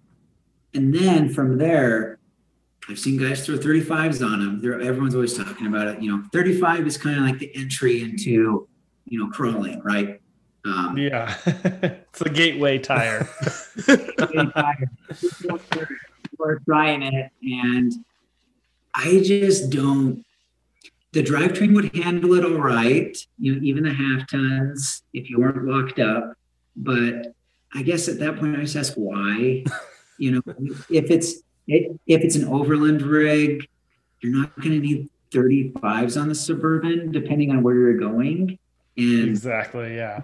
and then from there, I've seen guys throw 35s on them. They're, everyone's always talking about it. You know, 35 is kind of like the entry into you know crawling, right? Um, Yeah. it's a gateway tire. We're trying it, and I just don't. The drivetrain would handle it all right, you know, even the half tons if you weren't locked up. But I guess at that point, I just ask why. You know, if it's if it's an overland rig, you're not going to need 35s on the suburban, depending on where you're going, and exactly. Yeah.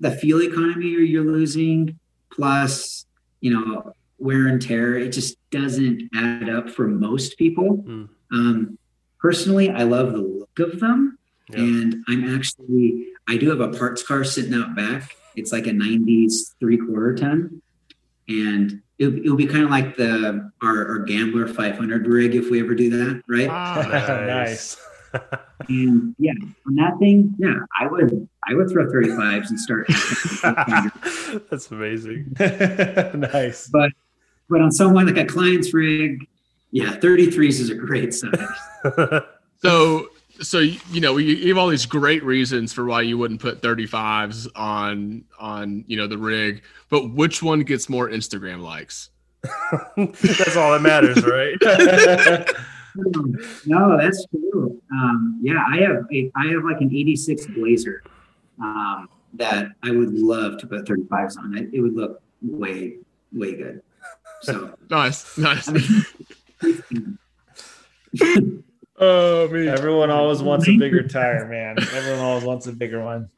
the fuel economy you're, you're losing plus you know wear and tear it just doesn't add up for most people Mm. um, personally i love the look of them Yeah. and i'm actually i do have a parts car sitting out back it's like a 90s three quarter ton and it'll, it'll be kind of like the our, our gambler 500 rig if we ever do that right nice. And yeah on that thing yeah i would i would throw 35s and start That's amazing. nice. But but on someone like a client's rig, yeah, 33s is a great size. So, so you know, you you have all these great reasons for why you wouldn't put 35s on on you know the rig, but which one gets more Instagram likes? That's all that matters, right? No, that's true. Um, yeah, I have a I have like an 86 Blazer um, that I would love to put 35s on. It, it would look way way good. So Nice, nice. Oh man. Everyone always wants a bigger tire, man. Everyone always wants a bigger one.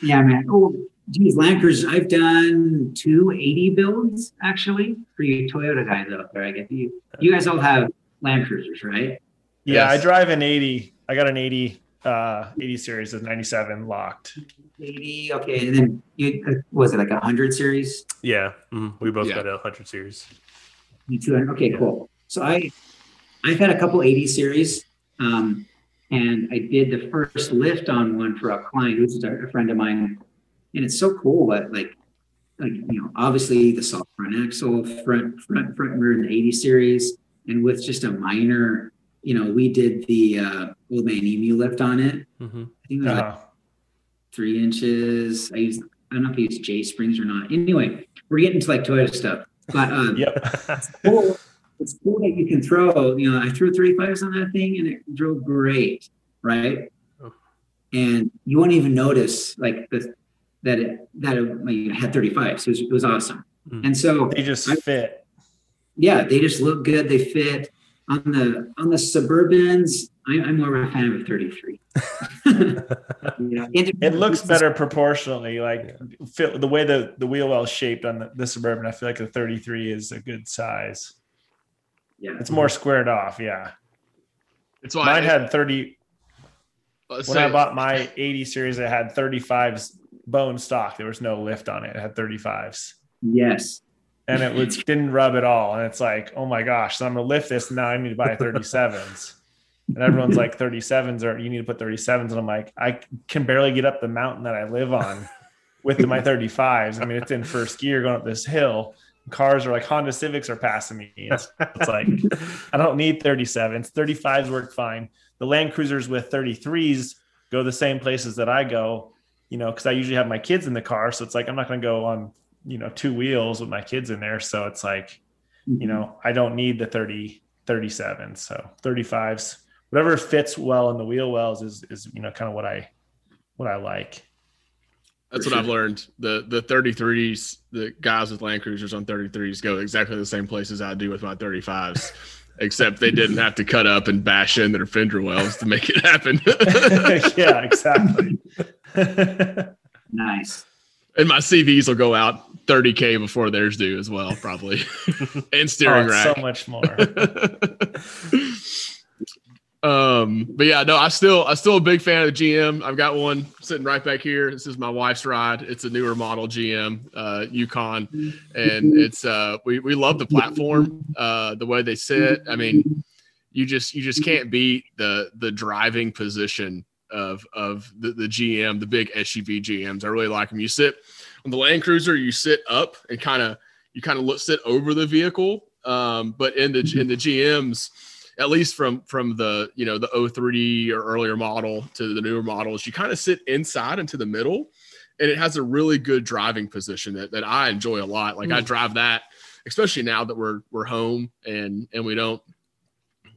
yeah, man. Oh, geez, Land Cruisers. I've done two eighty builds actually for you Toyota guys out there. I get you. You guys all have Land Cruisers, right? Yeah, Yes. I drive an 80. I got an 80 uh 80 series with 97 locked. 80. Okay, and then you uh, was it like a hundred series? yeah. mhm. We both Yeah. got a 100 series. You 200. Okay, cool. So I I've had a couple 80 series, um, and I did the first lift on one for a client who's a a friend of mine, and it's so cool. But like, like you know, obviously the soft front axle, front front front rear in the 80 series, and with just a minor, you know, we did the uh, old man emu lift on it. Mm-hmm. I think it was like Uh-huh. three inches. I used I don't know if I used J springs or not. Anyway, we're getting to like Toyota stuff, but um, Yep. cool. It's cool that you can throw. You know, I threw 35s on that thing and it drove great, right? Oh. And you won't even notice like the, that it that it like, had 35s. It was, it was awesome. Mm. And so They just I- fit. Yeah, they just look good. They fit on the on the Suburbans. I, I'm more of a fan of a 33. You know, It looks better proportionally, like fit, the way the, the wheel well is shaped on the, the Suburban. I feel like a 33 is a good size. Yeah, It's more squared off. Yeah. It's why Mine had 30. let's When say- I bought my 80 series, it had 35s bone stock. There was no lift on it. It had 35s. yes. And it was didn't rub at all. And it's like, oh my gosh. So I'm gonna lift this. Now I need to buy 37s. And everyone's like 37s or you need to put 37s. And I'm like, I can barely get up the mountain that I live on with my 35s. I mean, it's in first gear going up this hill. Cars are like Honda Civics are passing me. It's, it's like I don't need 37s. 35s work fine. The Land Cruisers with 33s go the same places that I go, you know, because I usually have my kids in the car. So it's like I'm not going to go on, you know, two wheels with my kids in there. So it's like, you mm-hmm. know, I don't need the 30, 37. So 35s, whatever fits well in the wheel wells is, is, you know, kind of what I, what I like. That's what I've learned. The the 33s, the guys with Land Cruisers on 33s go exactly the same places I do with my 35s, except they didn't have to cut up and bash in their fender wells to make it happen. yeah, exactly. Nice. And my CVs will go out 30k before theirs do as well, probably, and Oh, steering it's rack. so much more. um, but yeah, no, I still I still a big fan of the GM. I've got one sitting right back here. This is my wife's ride. It's a newer model GM, uh, Yukon, and it's uh we we love the platform, uh, the way they sit. I mean, you just you just can't beat the the driving position of of the, the GM, the big SUV GMs. I really like them. You sit on the Land Cruiser, you sit up and kind of you kind of look sit over the vehicle. Um, but in the in the GMs, at least from from the you know the 03 or earlier model to the newer models, you kind of sit inside into the middle, and it has a really good driving position that, that I enjoy a lot. Like I drive that, especially now that we're we're home and and we don't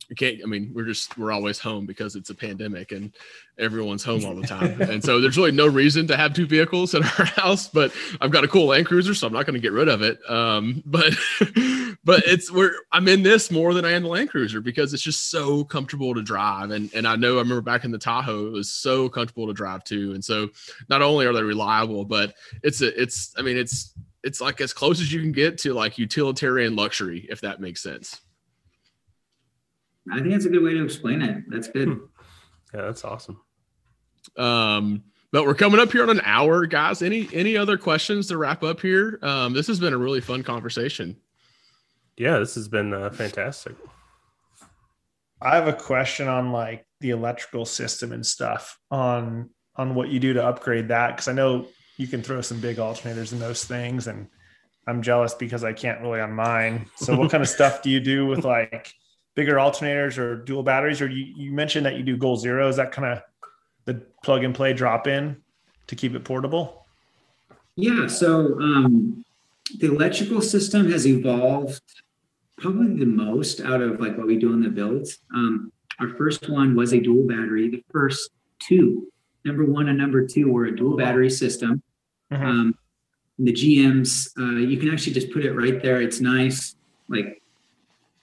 we can't i mean we're just we're always home because it's a pandemic and everyone's home all the time. And so there's really no reason to have two vehicles in our house but i've got a cool land cruiser so i'm not going to get rid of it. Um but but it's where i'm in this more than i am the land cruiser because it's just so comfortable to drive. And and i know i remember back in the tahoe it was so comfortable to drive too. And so not only are they reliable but it's a it's i mean it's it's like as close as you can get to like utilitarian luxury if that makes sense I think that's a good way to explain it. That's good. Yeah, that's awesome. Um, but we're coming up here on an hour, guys. Any any other questions to wrap up here? Um, this has been a really fun conversation. Yeah, this has been uh, fantastic. I have a question on like the electrical system and stuff on on what you do to upgrade that because I know you can throw some big alternators in those things and I'm jealous because I can't really on mine. So what kind of stuff do you do with like bigger alternators or dual batteries or you, you mentioned that you do goal zero is that kind of the plug and play drop in to keep it portable? Yeah. So um, the electrical system has evolved probably the most out of like what we do in the builds. Um, our first one was a dual battery. The first two, number one and number two, were a dual battery system. Mhm. Um, the GMs, uh, you can actually just put it right there. It's nice, like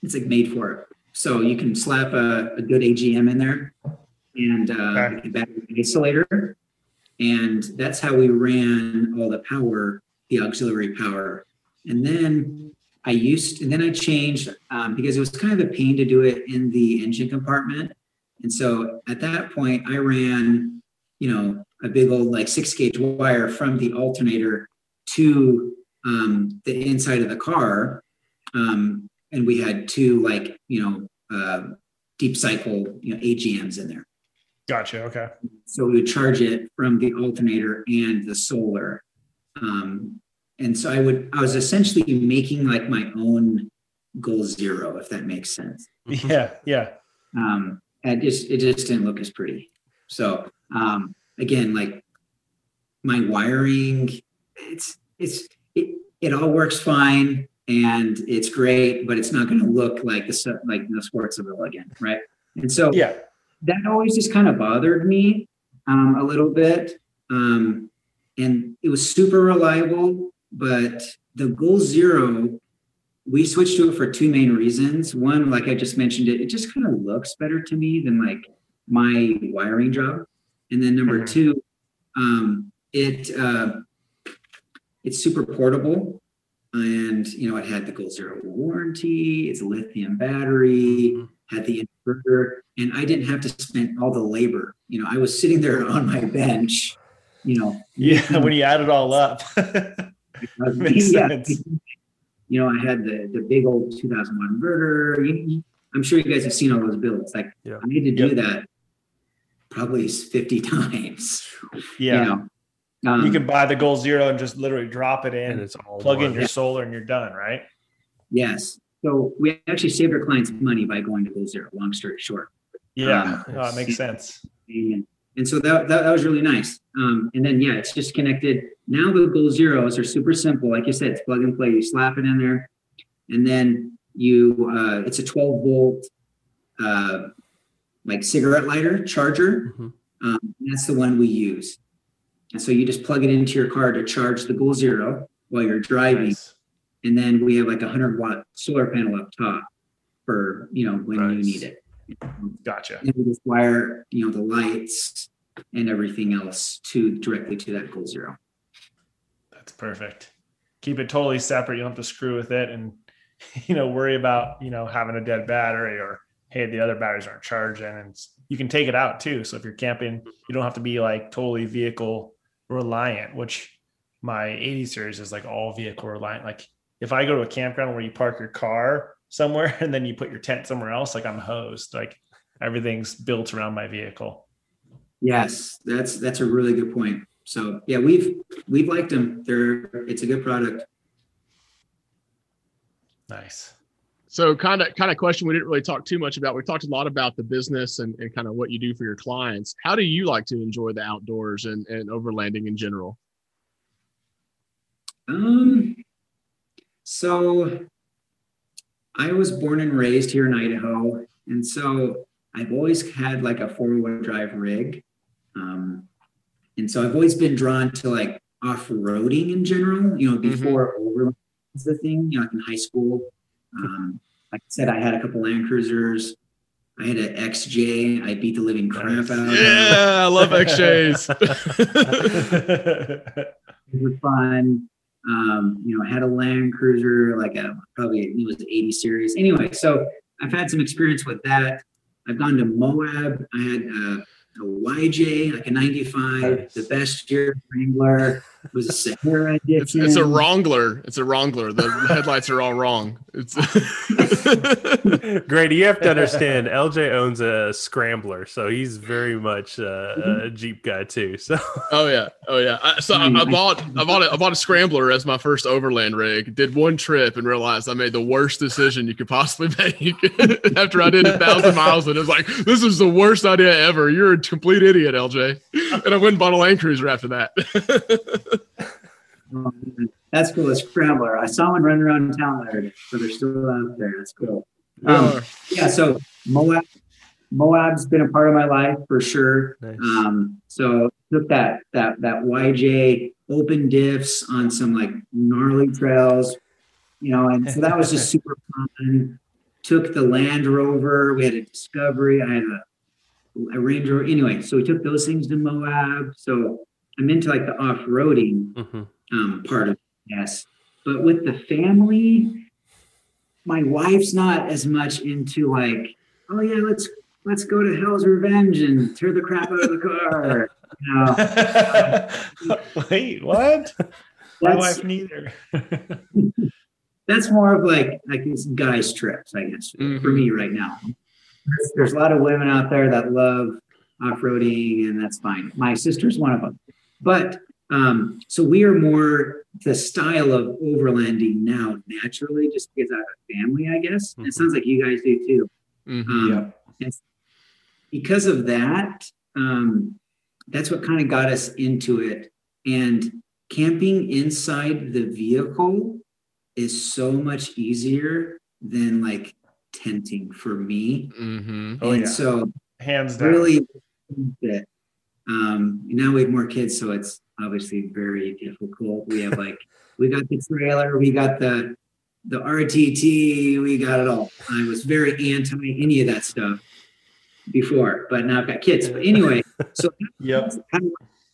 it's like made for it. So you can slap a, a good AGM in there and uh, Okay. battery isolator, and that's how we ran all the power, the auxiliary power. And then I used, and then I changed um, because it was kind of a pain to do it in the engine compartment. And so at that point, I ran, you know, a big old like six gauge wire from the alternator to um, the inside of the car. Um, and we had two like, you know, uh, deep cycle, you know, AGMs in there. Gotcha. Okay. So we would charge it from the alternator and the solar. Um, and so I would, I was essentially making like my own goal zero, if that makes sense. Yeah. Yeah. Um, and it just, it just didn't look as pretty. So, um, again, like my wiring, it's, it's, it, it all works fine and it's great, but it's not going to look like the, like the sports Seville again. Right. And so, Yeah. that always just kind of bothered me um, a little bit. Um, and it was super reliable, but the goal zero, we switched to it for two main reasons. One, like I just mentioned it, it just kind of looks better to me than like my wiring job. And then number Mhm. two, um, it uh, it's super portable. And you know, it had the goal zero warranty, it's a lithium battery, Mhm. had the inverter, and I didn't have to spend all the labor. You know, I was sitting there on my bench, you know. Yeah. When you add it all up. Makes yeah. sense. You know, I had the the big old 2000 watt inverter. You, you- I'm sure you guys have seen all those builds. Like Yeah. I need to do Yep. that probably 50 times. yeah. You know, um, you can buy the goal zero and just literally drop it And in, it's all plug in one. your solar, and you're done, right? yes. So we actually saved our clients money by going to Goal Zero. Long story short. Yeah, Um, no, it makes sense. and, and so that, that, that was really nice. Um, and then yeah, it's just connected. Now the goal zeros are super simple. Like you said, it's plug and play. You slap it in there, and then you uh, it's a 12 volt uh, like cigarette lighter charger. Mhm. Um, that's the one we use. And so you just plug it into your car to charge the goal zero while you're driving, Nice. and then we have like a 100 watt solar panel up top for you know when you need it. Gotcha. And we just wire, you know, the lights and everything else to directly to that goal zero. That's perfect. Keep it totally separate. You don't have to screw with it and you know worry about you know having a dead battery or hey the other batteries aren't charging and you can take it out too. So if you're camping, you don't have to be like totally vehicle reliant, which my 80 series is like all vehicle reliant. Like if I go to a campground where you park your car somewhere and then you put your tent somewhere else, like I'm hosed. Like everything's built around my vehicle. Yes, that's that's a really good point. So yeah, we've we've liked them. They're it's a good product. Nice. So kind of kind of question we didn't really talk too much about. We talked a lot about the business and, and kind of what you do for your clients. How do you like to enjoy the outdoors and, and overlanding in general? Um, so I was born and raised here in Idaho, and so I've always had like a four wheel drive rig. Um, and so I've always been drawn to like off roading in general. You know, before overland was the thing. You know, like in high school. Um, like I said, I had a couple Land Cruisers. I had an XJ. I beat the living crap out of. Yeah, I love XJs. It was fun. Um, you know, I had a Land Cruiser, like a probably it was an 80 series. Anyway, so I've had some experience with that. I've gone to Moab. I had a, a YJ, like a 95, Nice. the best year Wrangler It was a Sahara It's, edition. it's a Wrangler. It's a Wrangler. The headlights are all wrong. It's Grady, you have to understand, LJ owns a scrambler, so he's very much uh, a Jeep guy too. So oh yeah, oh yeah. I, so I, I bought I bought a, I bought a scrambler as my first overland rig. Did one trip and realized I made the worst decision you could possibly make. After I did a thousand miles, and it was like this is the worst idea ever. You're a complete idiot, LJ. And I went and bought a Land Cruiser after that. Man. That's cool. A scrambler. I saw one running around town there, so they're still out there. That's cool. Um, yeah. So Moab, Moab's been a part of my life for sure. nice. Um, so took that that that YJ open diffs on some like gnarly trails, you know, and so that was just super fun. Took the Land Rover. We had a Discovery. I had a, a Range Rover. Anyway, so we took those things to Moab. So I'm into like the off roading Mhm. Um, part of yes. But with the family, my wife's not as much into like, oh yeah, let's let's go to Hell's Revenge and tear the crap out of the car. Wait, what? My wife neither. that's more of like like these guys trips, I guess, for Mhm. me right now. There's, there's a lot of women out there that love off-roading, and that's fine. My sister's one of them. But um, so we are more the style of overlanding now naturally, just because I have a family, I guess. Mhm. It sounds like you guys do too. Mhm. Um, and because of that, um, that's what kind of got us into it. And camping inside the vehicle is so much easier than like tenting for me. Mhm. Oh, and yeah. so Hands down. really it. Um, now we have more kids, so it's obviously very difficult. We have like we got the trailer, we got the the RTT, we got it all. I was very anti any of that stuff before, but now I've got kids. But anyway, so Yep. kind of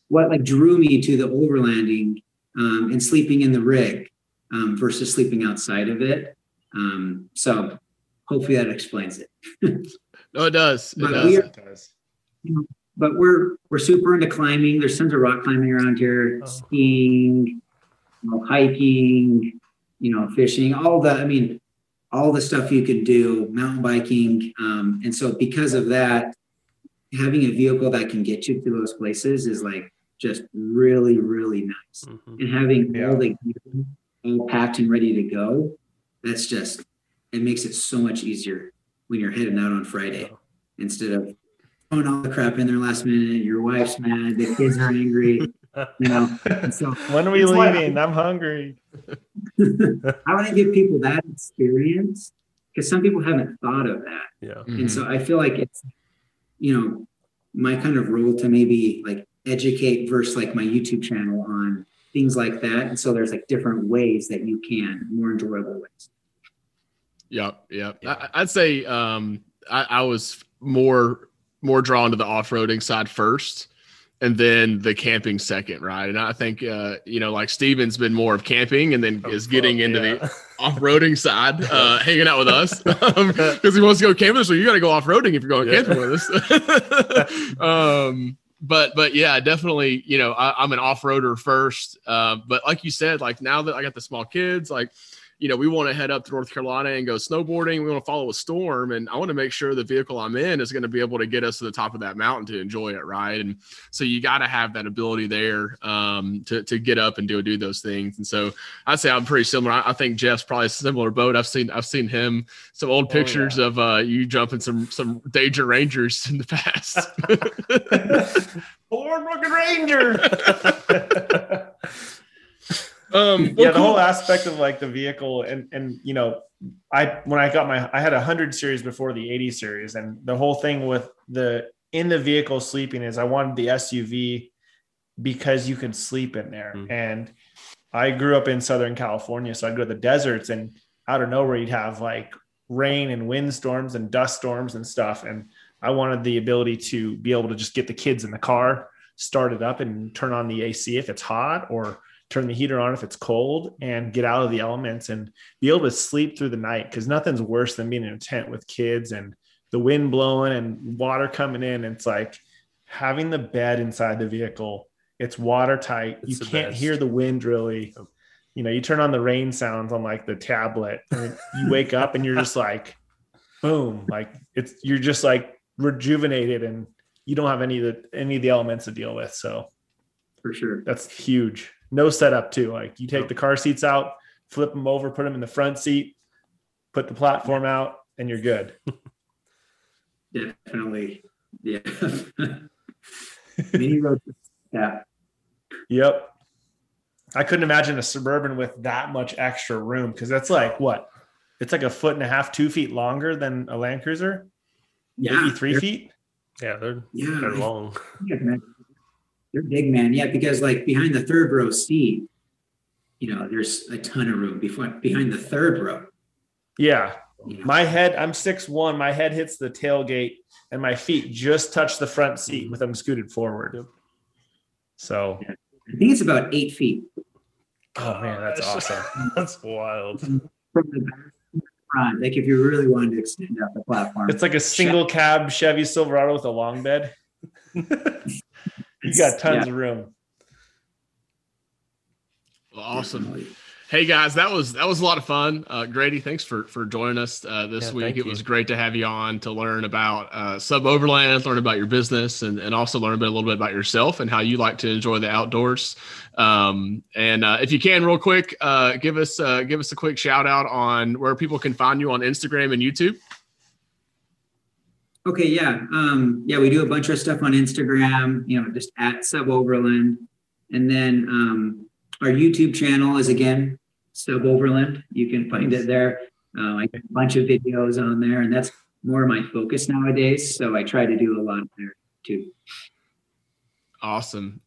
what like drew me to the overlanding um, and sleeping in the rig um, versus sleeping outside of it. Um, so hopefully that explains it. No, it does. It But does. we are- It does. But we're we're super into climbing. There's tons of rock climbing around here, Oh. skiing, you know, hiking, you know, fishing, all the I mean, all the stuff you could do, mountain biking. Um, and so because of that, having a vehicle that can get you to those places is like just really, really nice. Mhm. And having Yeah. all the gear all packed and ready to go, that's just it makes it so much easier when you're heading out on Friday instead of throwing all the crap in there last minute. Your wife's mad, the kids are angry, you know. And so When are we That's why- leaving? I'm hungry. I want to give people that experience because some people haven't thought of that. Yeah. Mhm. And so I feel like it's, you know, my kind of role to maybe like educate versus like my YouTube channel on things like that. And so there's like different ways that you can, more enjoyable ways. Yep, yep. Yeah. I, I'd say um, I, I was more more drawn to the off roading side first, and then the camping second, right? And I think uh, you know, like Steven's been more of camping, and then Oh, is getting into yeah. the off roading side, uh, hanging out with us because he wants to go camping. So you got to go off roading if you're going Yeah. camping with us. um, but but yeah, definitely. You know, I, I'm an off roader first. Uh, but like you said, like now that I got the small kids, like you know, we want to head up to North Carolina and go snowboarding. We want to follow a storm, and I want to make sure the vehicle I'm in is going to be able to get us to the top of that mountain to enjoy it, right? And so you got to have that ability there um, to to get up and do do those things. And so I'd say I'm pretty similar. I, I think Jeff's probably a similar boat. I've seen I've seen him some old Oh, pictures yeah. of uh, you jumping some some Danger Rangers in the past. Rocket Ranger. um, yeah, the whole aspect of like the vehicle and and you know, I when I got my I had a hundred series before the 80 series, and the whole thing with the in the vehicle sleeping is I wanted the SUV because you could sleep in there. Mhm. And I grew up in Southern California, so I'd go to the deserts and out of nowhere you'd have like rain and windstorms and dust storms and stuff. And I wanted the ability to be able to just get the kids in the car, start it up and turn on the AC if it's hot or turn the heater on if it's cold and get out of the elements and be able to sleep through the night because nothing's worse than being in a tent with kids and the wind blowing and water coming in. It's like having the bed inside the vehicle. It's watertight. It's you can't best. hear the wind really. You know, you turn on the rain sounds on like the tablet and you wake up and you're just like, boom, like it's you're just like rejuvenated and you don't have any of the any of the elements to deal with. So For sure. that's huge. No setup too. Like you take the car seats out, flip them over, put them in the front seat, put the platform out, and you're good. Definitely. Yeah. Mini road. Yeah. Yep. I couldn't imagine a suburban with that much extra room because that's like what? It's like a foot and a half, two feet longer than a Land Cruiser. Yeah. Maybe three feet. Yeah, they're Yeah. they're long. Yeah, man. They're big, man. Yeah, because like behind the third row seat, you know, there's a ton of room before behind the third row. Yeah. You know? My head, I'm six one. My head hits the tailgate, and my feet just touch the front seat with them scooted forward. Yep. So, I think it's about eight feet oh man, that's awesome. That's wild. from the back the front. Like if you really wanted to extend out the platform. It's like a single cab Chevy Silverado with a long bed. you got tons Yeah, of room. awesome. Hey guys, that was that was a lot of fun. Uh, Grady, thanks for for joining us uh, this Yeah, week. It you. was great to have you on to learn about uh, sub overland, learn about your business, and, and also learn a, bit, a little bit about yourself and how you like to enjoy the outdoors. Um, and uh, if you can, real quick, uh, give us uh, give us a quick shout out on where people can find you on Instagram and YouTube. Okay, yeah. Um, yeah, we do a bunch of stuff on Instagram, you know, just at Sub Overland. And then um, our YouTube channel is again Sub Overland. You can find it there. Uh, I got a bunch of videos on there, and that's more my focus nowadays. So I try to do a lot there too. Awesome.